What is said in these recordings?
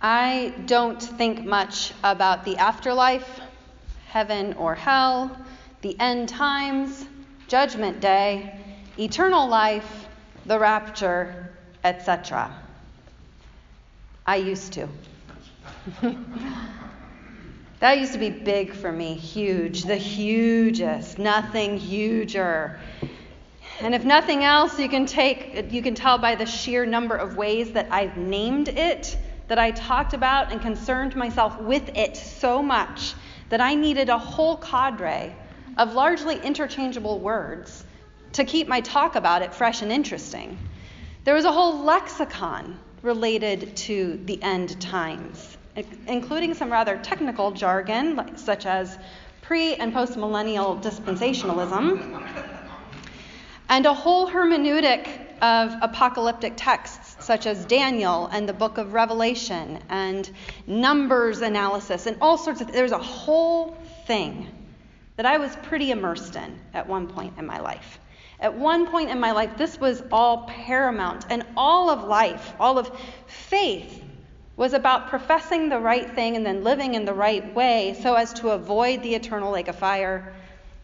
I don't think much about the afterlife, heaven or hell, the end times, judgment day, eternal life, the rapture, etc. I used to. that used to be big for me, huge, the hugest, nothing huger. And if nothing else, you can take you can tell by the sheer number of ways that I've named it that I talked about and concerned myself with it so much that I needed a whole cadre of largely interchangeable words to keep my talk about it fresh and interesting. There was a whole lexicon related to the end times, including some rather technical jargon, such as pre and post millennial dispensationalism, and a whole hermeneutic of apocalyptic texts such as Daniel and the book of Revelation and numbers analysis and all sorts of there's a whole thing that I was pretty immersed in at one point in my life. At one point in my life, this was all paramount, and all of life, all of faith, was about professing the right thing and then living in the right way so as to avoid the eternal lake of fire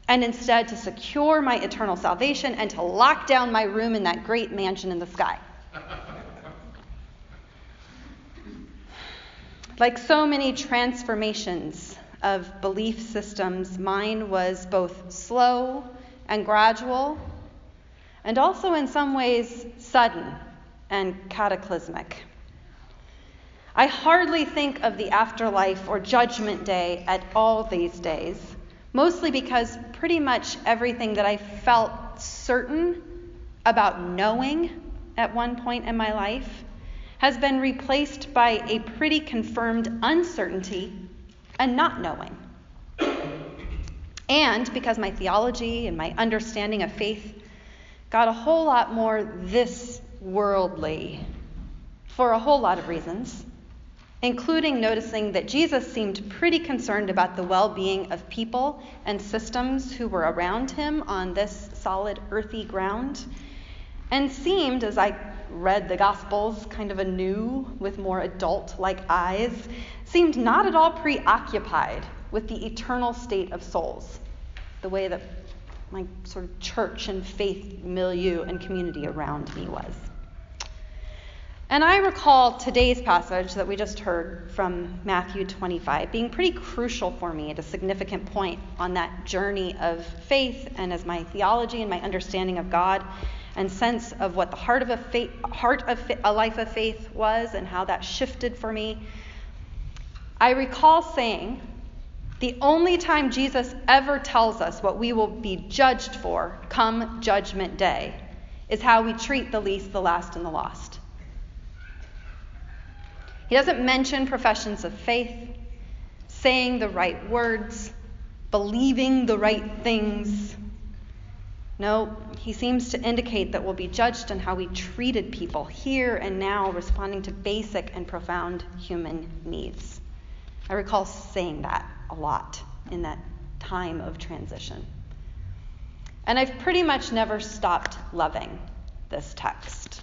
and instead to secure my eternal salvation and to lock down my room in that great mansion in the sky. Like so many transformations of belief systems, mine was both slow and gradual, and also in some ways sudden and cataclysmic. I hardly think of the afterlife or judgment day at all these days, mostly because pretty much everything that I felt certain about knowing at one point in my life has been replaced by a pretty confirmed uncertainty and not knowing. And because my theology and my understanding of faith got a whole lot more this worldly for a whole lot of reasons, including noticing that Jesus seemed pretty concerned about the well being of people and systems who were around him on this solid earthy ground, and seemed, as I read the Gospels kind of anew with more adult like eyes, seemed not at all preoccupied with the eternal state of souls, the way that my sort of church and faith milieu and community around me was. And I recall today's passage that we just heard from Matthew 25 being pretty crucial for me at a significant point on that journey of faith and as my theology and my understanding of God and sense of what the heart of a, faith, heart of a life of faith was and how that shifted for me, I recall saying, the only time Jesus ever tells us what we will be judged for come judgment day is how we treat the least, the last, and the lost. He doesn't mention professions of faith, saying the right words, believing the right things. No, he seems to indicate that we'll be judged on how we treated people here and now, responding to basic and profound human needs. I recall saying that a lot in that time of transition. And I've pretty much never stopped loving this text.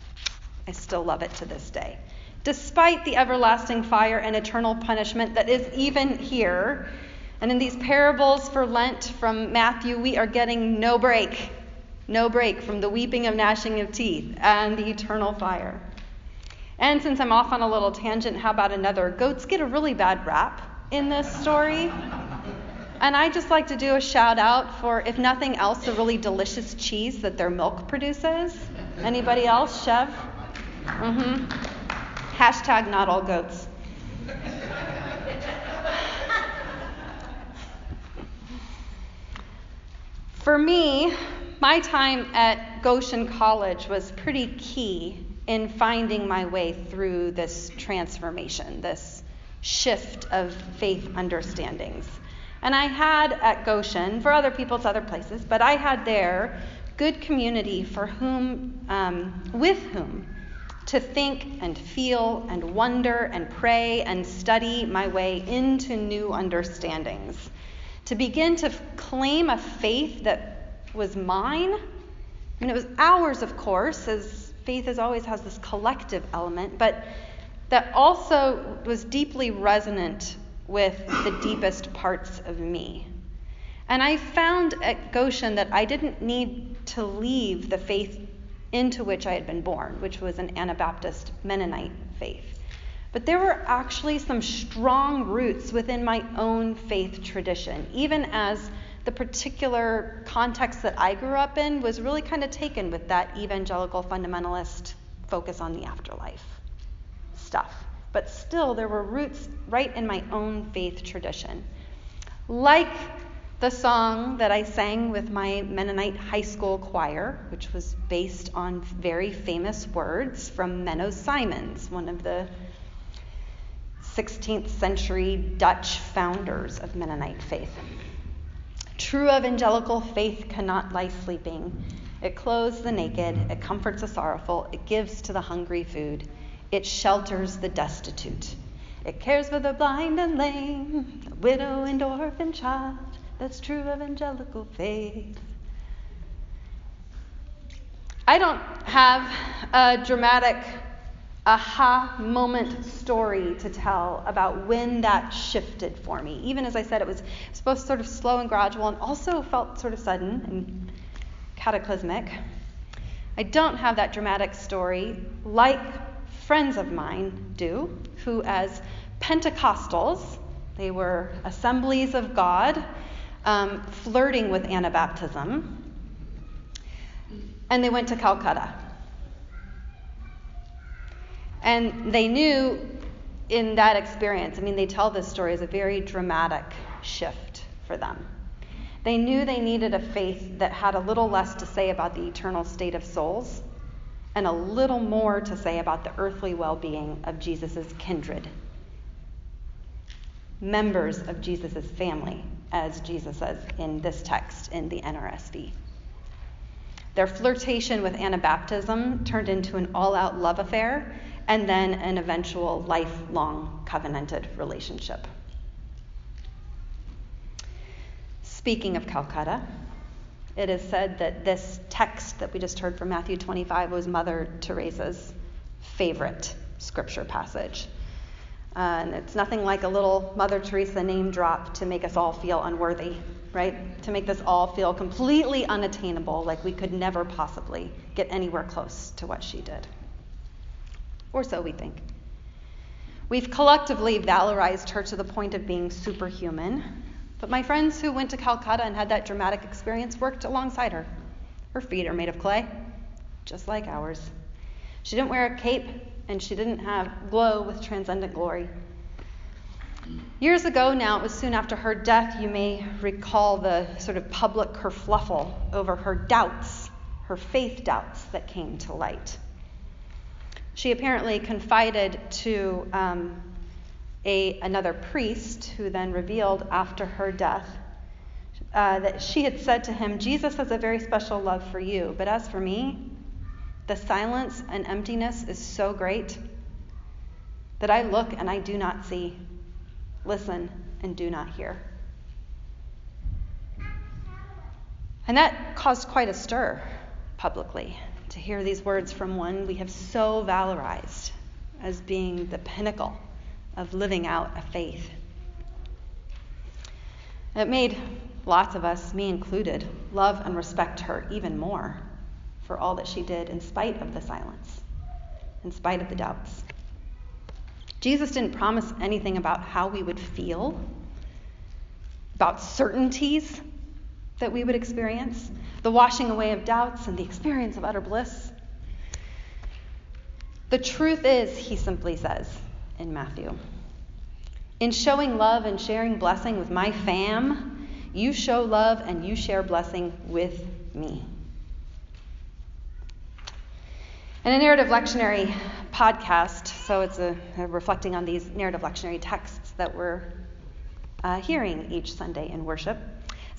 I still love it to this day. Despite the everlasting fire and eternal punishment that is even here, and in these parables for Lent from Matthew, we are getting no break no break from the weeping of gnashing of teeth and the eternal fire. And since I'm off on a little tangent, how about another? Goats get a really bad rap in this story. And I just like to do a shout out for, if nothing else, the really delicious cheese that their milk produces. Anybody else, chèvre? Mm-hmm. Hashtag not all goats. For me, my time at Goshen College was pretty key in finding my way through this transformation, this shift of faith understandings. And I had at Goshen, for other people, it's other places, but I had there good community for whom, um, with whom, to think and feel and wonder and pray and study my way into new understandings. To begin to claim a faith that was mine. Mean, it was ours, of course, as faith as always has this collective element, but that also was deeply resonant with the deepest parts of me. And I found at Goshen that I didn't need to leave the faith into which I had been born, which was an Anabaptist Mennonite faith. But there were actually some strong roots within my own faith tradition, even as the particular context that I grew up in was really kind of taken with that evangelical fundamentalist focus on the afterlife stuff. But still, there were roots right in my own faith tradition. Like the song that I sang with my Mennonite high school choir, which was based on very famous words from Menno Simons, one of the 16th century Dutch founders of Mennonite faith. True evangelical faith cannot lie sleeping. It clothes the naked, it comforts the sorrowful, it gives to the hungry food, it shelters the destitute. It cares for the blind and lame, the widow and orphan child. That's true evangelical faith. I don't have a dramatic aha moment story to tell about when that shifted for me. Even as I said, it was supposed sort of slow and gradual and also felt sort of sudden and cataclysmic. I don't have that dramatic story like friends of mine do, who, as Pentecostals, they were assemblies of God, um, flirting with Anabaptism, and they went to Calcutta. And they knew in that experience, I mean, they tell this story as a very dramatic shift for them. They knew they needed a faith that had a little less to say about the eternal state of souls and a little more to say about the earthly well being of Jesus' kindred, members of Jesus' family, as Jesus says in this text in the NRSV. Their flirtation with Anabaptism turned into an all out love affair and then an eventual lifelong covenanted relationship. Speaking of Calcutta, it is said that this text that we just heard from Matthew 25 was Mother Teresa's favorite scripture passage. Uh, and it's nothing like a little Mother Teresa name drop to make us all feel unworthy, right? To make this all feel completely unattainable, like we could never possibly get anywhere close to what she did. Or so we think. We've collectively valorized her to the point of being superhuman, but my friends who went to Calcutta and had that dramatic experience worked alongside her. Her feet are made of clay, just like ours. She didn't wear a cape, and she didn't have glow with transcendent glory. Years ago now, it was soon after her death, you may recall the sort of public kerfluffle over her doubts, her faith doubts that came to light. She apparently confided to um, a, another priest who then revealed after her death uh, that she had said to him, Jesus has a very special love for you, but as for me, the silence and emptiness is so great that I look and I do not see, listen and do not hear. And that caused quite a stir publicly to hear these words from one we have so valorized as being the pinnacle of living out a faith. It made lots of us, me included, love and respect her even more for all that she did in spite of the silence, in spite of the doubts. Jesus didn't promise anything about how we would feel, about certainties that we would experience, the washing away of doubts and the experience of utter bliss. The truth is, he simply says in Matthew, in showing love and sharing blessing with my fam, you show love and you share blessing with me. In a narrative lectionary podcast, so it's a, a reflecting on these narrative lectionary texts that we're uh, hearing each Sunday in worship.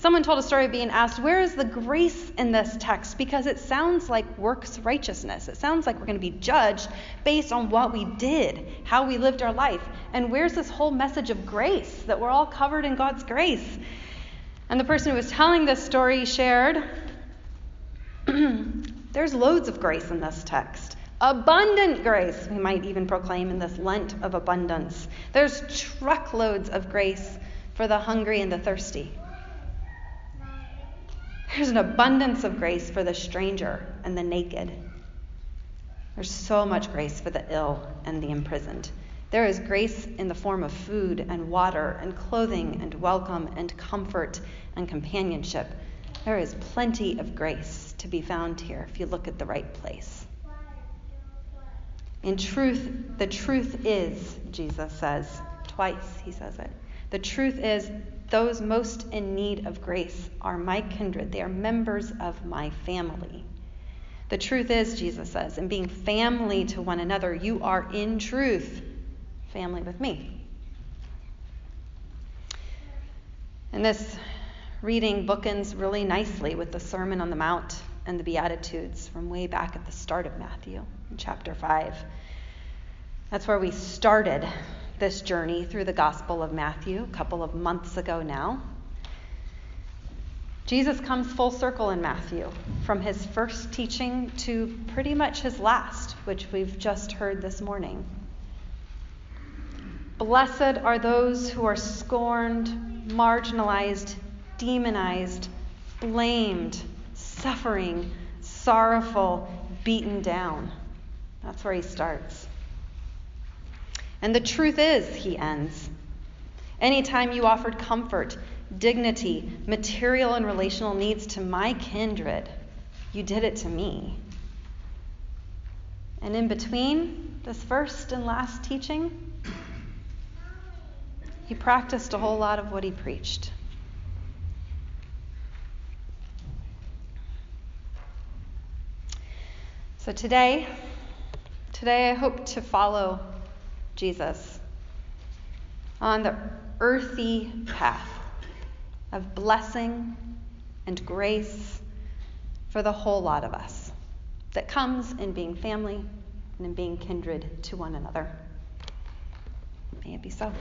Someone told a story of being asked, Where is the grace in this text? Because it sounds like works righteousness. It sounds like we're going to be judged based on what we did, how we lived our life. And where's this whole message of grace, that we're all covered in God's grace? And the person who was telling this story shared, There's loads of grace in this text. Abundant grace, we might even proclaim in this Lent of abundance. There's truckloads of grace for the hungry and the thirsty. There's an abundance of grace for the stranger and the naked. There's so much grace for the ill and the imprisoned. There is grace in the form of food and water and clothing and welcome and comfort and companionship. There is plenty of grace to be found here if you look at the right place. In truth, the truth is, Jesus says, twice he says it. The truth is, those most in need of grace are my kindred. They are members of my family. The truth is, Jesus says, in being family to one another, you are in truth family with me. And this reading bookends really nicely with the Sermon on the Mount and the Beatitudes from way back at the start of Matthew, in chapter 5. That's where we started this journey through the Gospel of Matthew a couple of months ago now. Jesus comes full circle in Matthew, from his first teaching to pretty much his last, which we've just heard this morning. Blessed are those who are scorned, marginalized, demonized, blamed, suffering, sorrowful, beaten down. That's where he starts. And the truth is, he ends, anytime you offered comfort, dignity, material and relational needs to my kindred, you did it to me. And in between this first and last teaching, he practiced a whole lot of what he preached. So today, today I hope to follow Jesus on the earthy path of blessing and grace for the whole lot of us that comes in being family and in being kindred to one another. May it be so.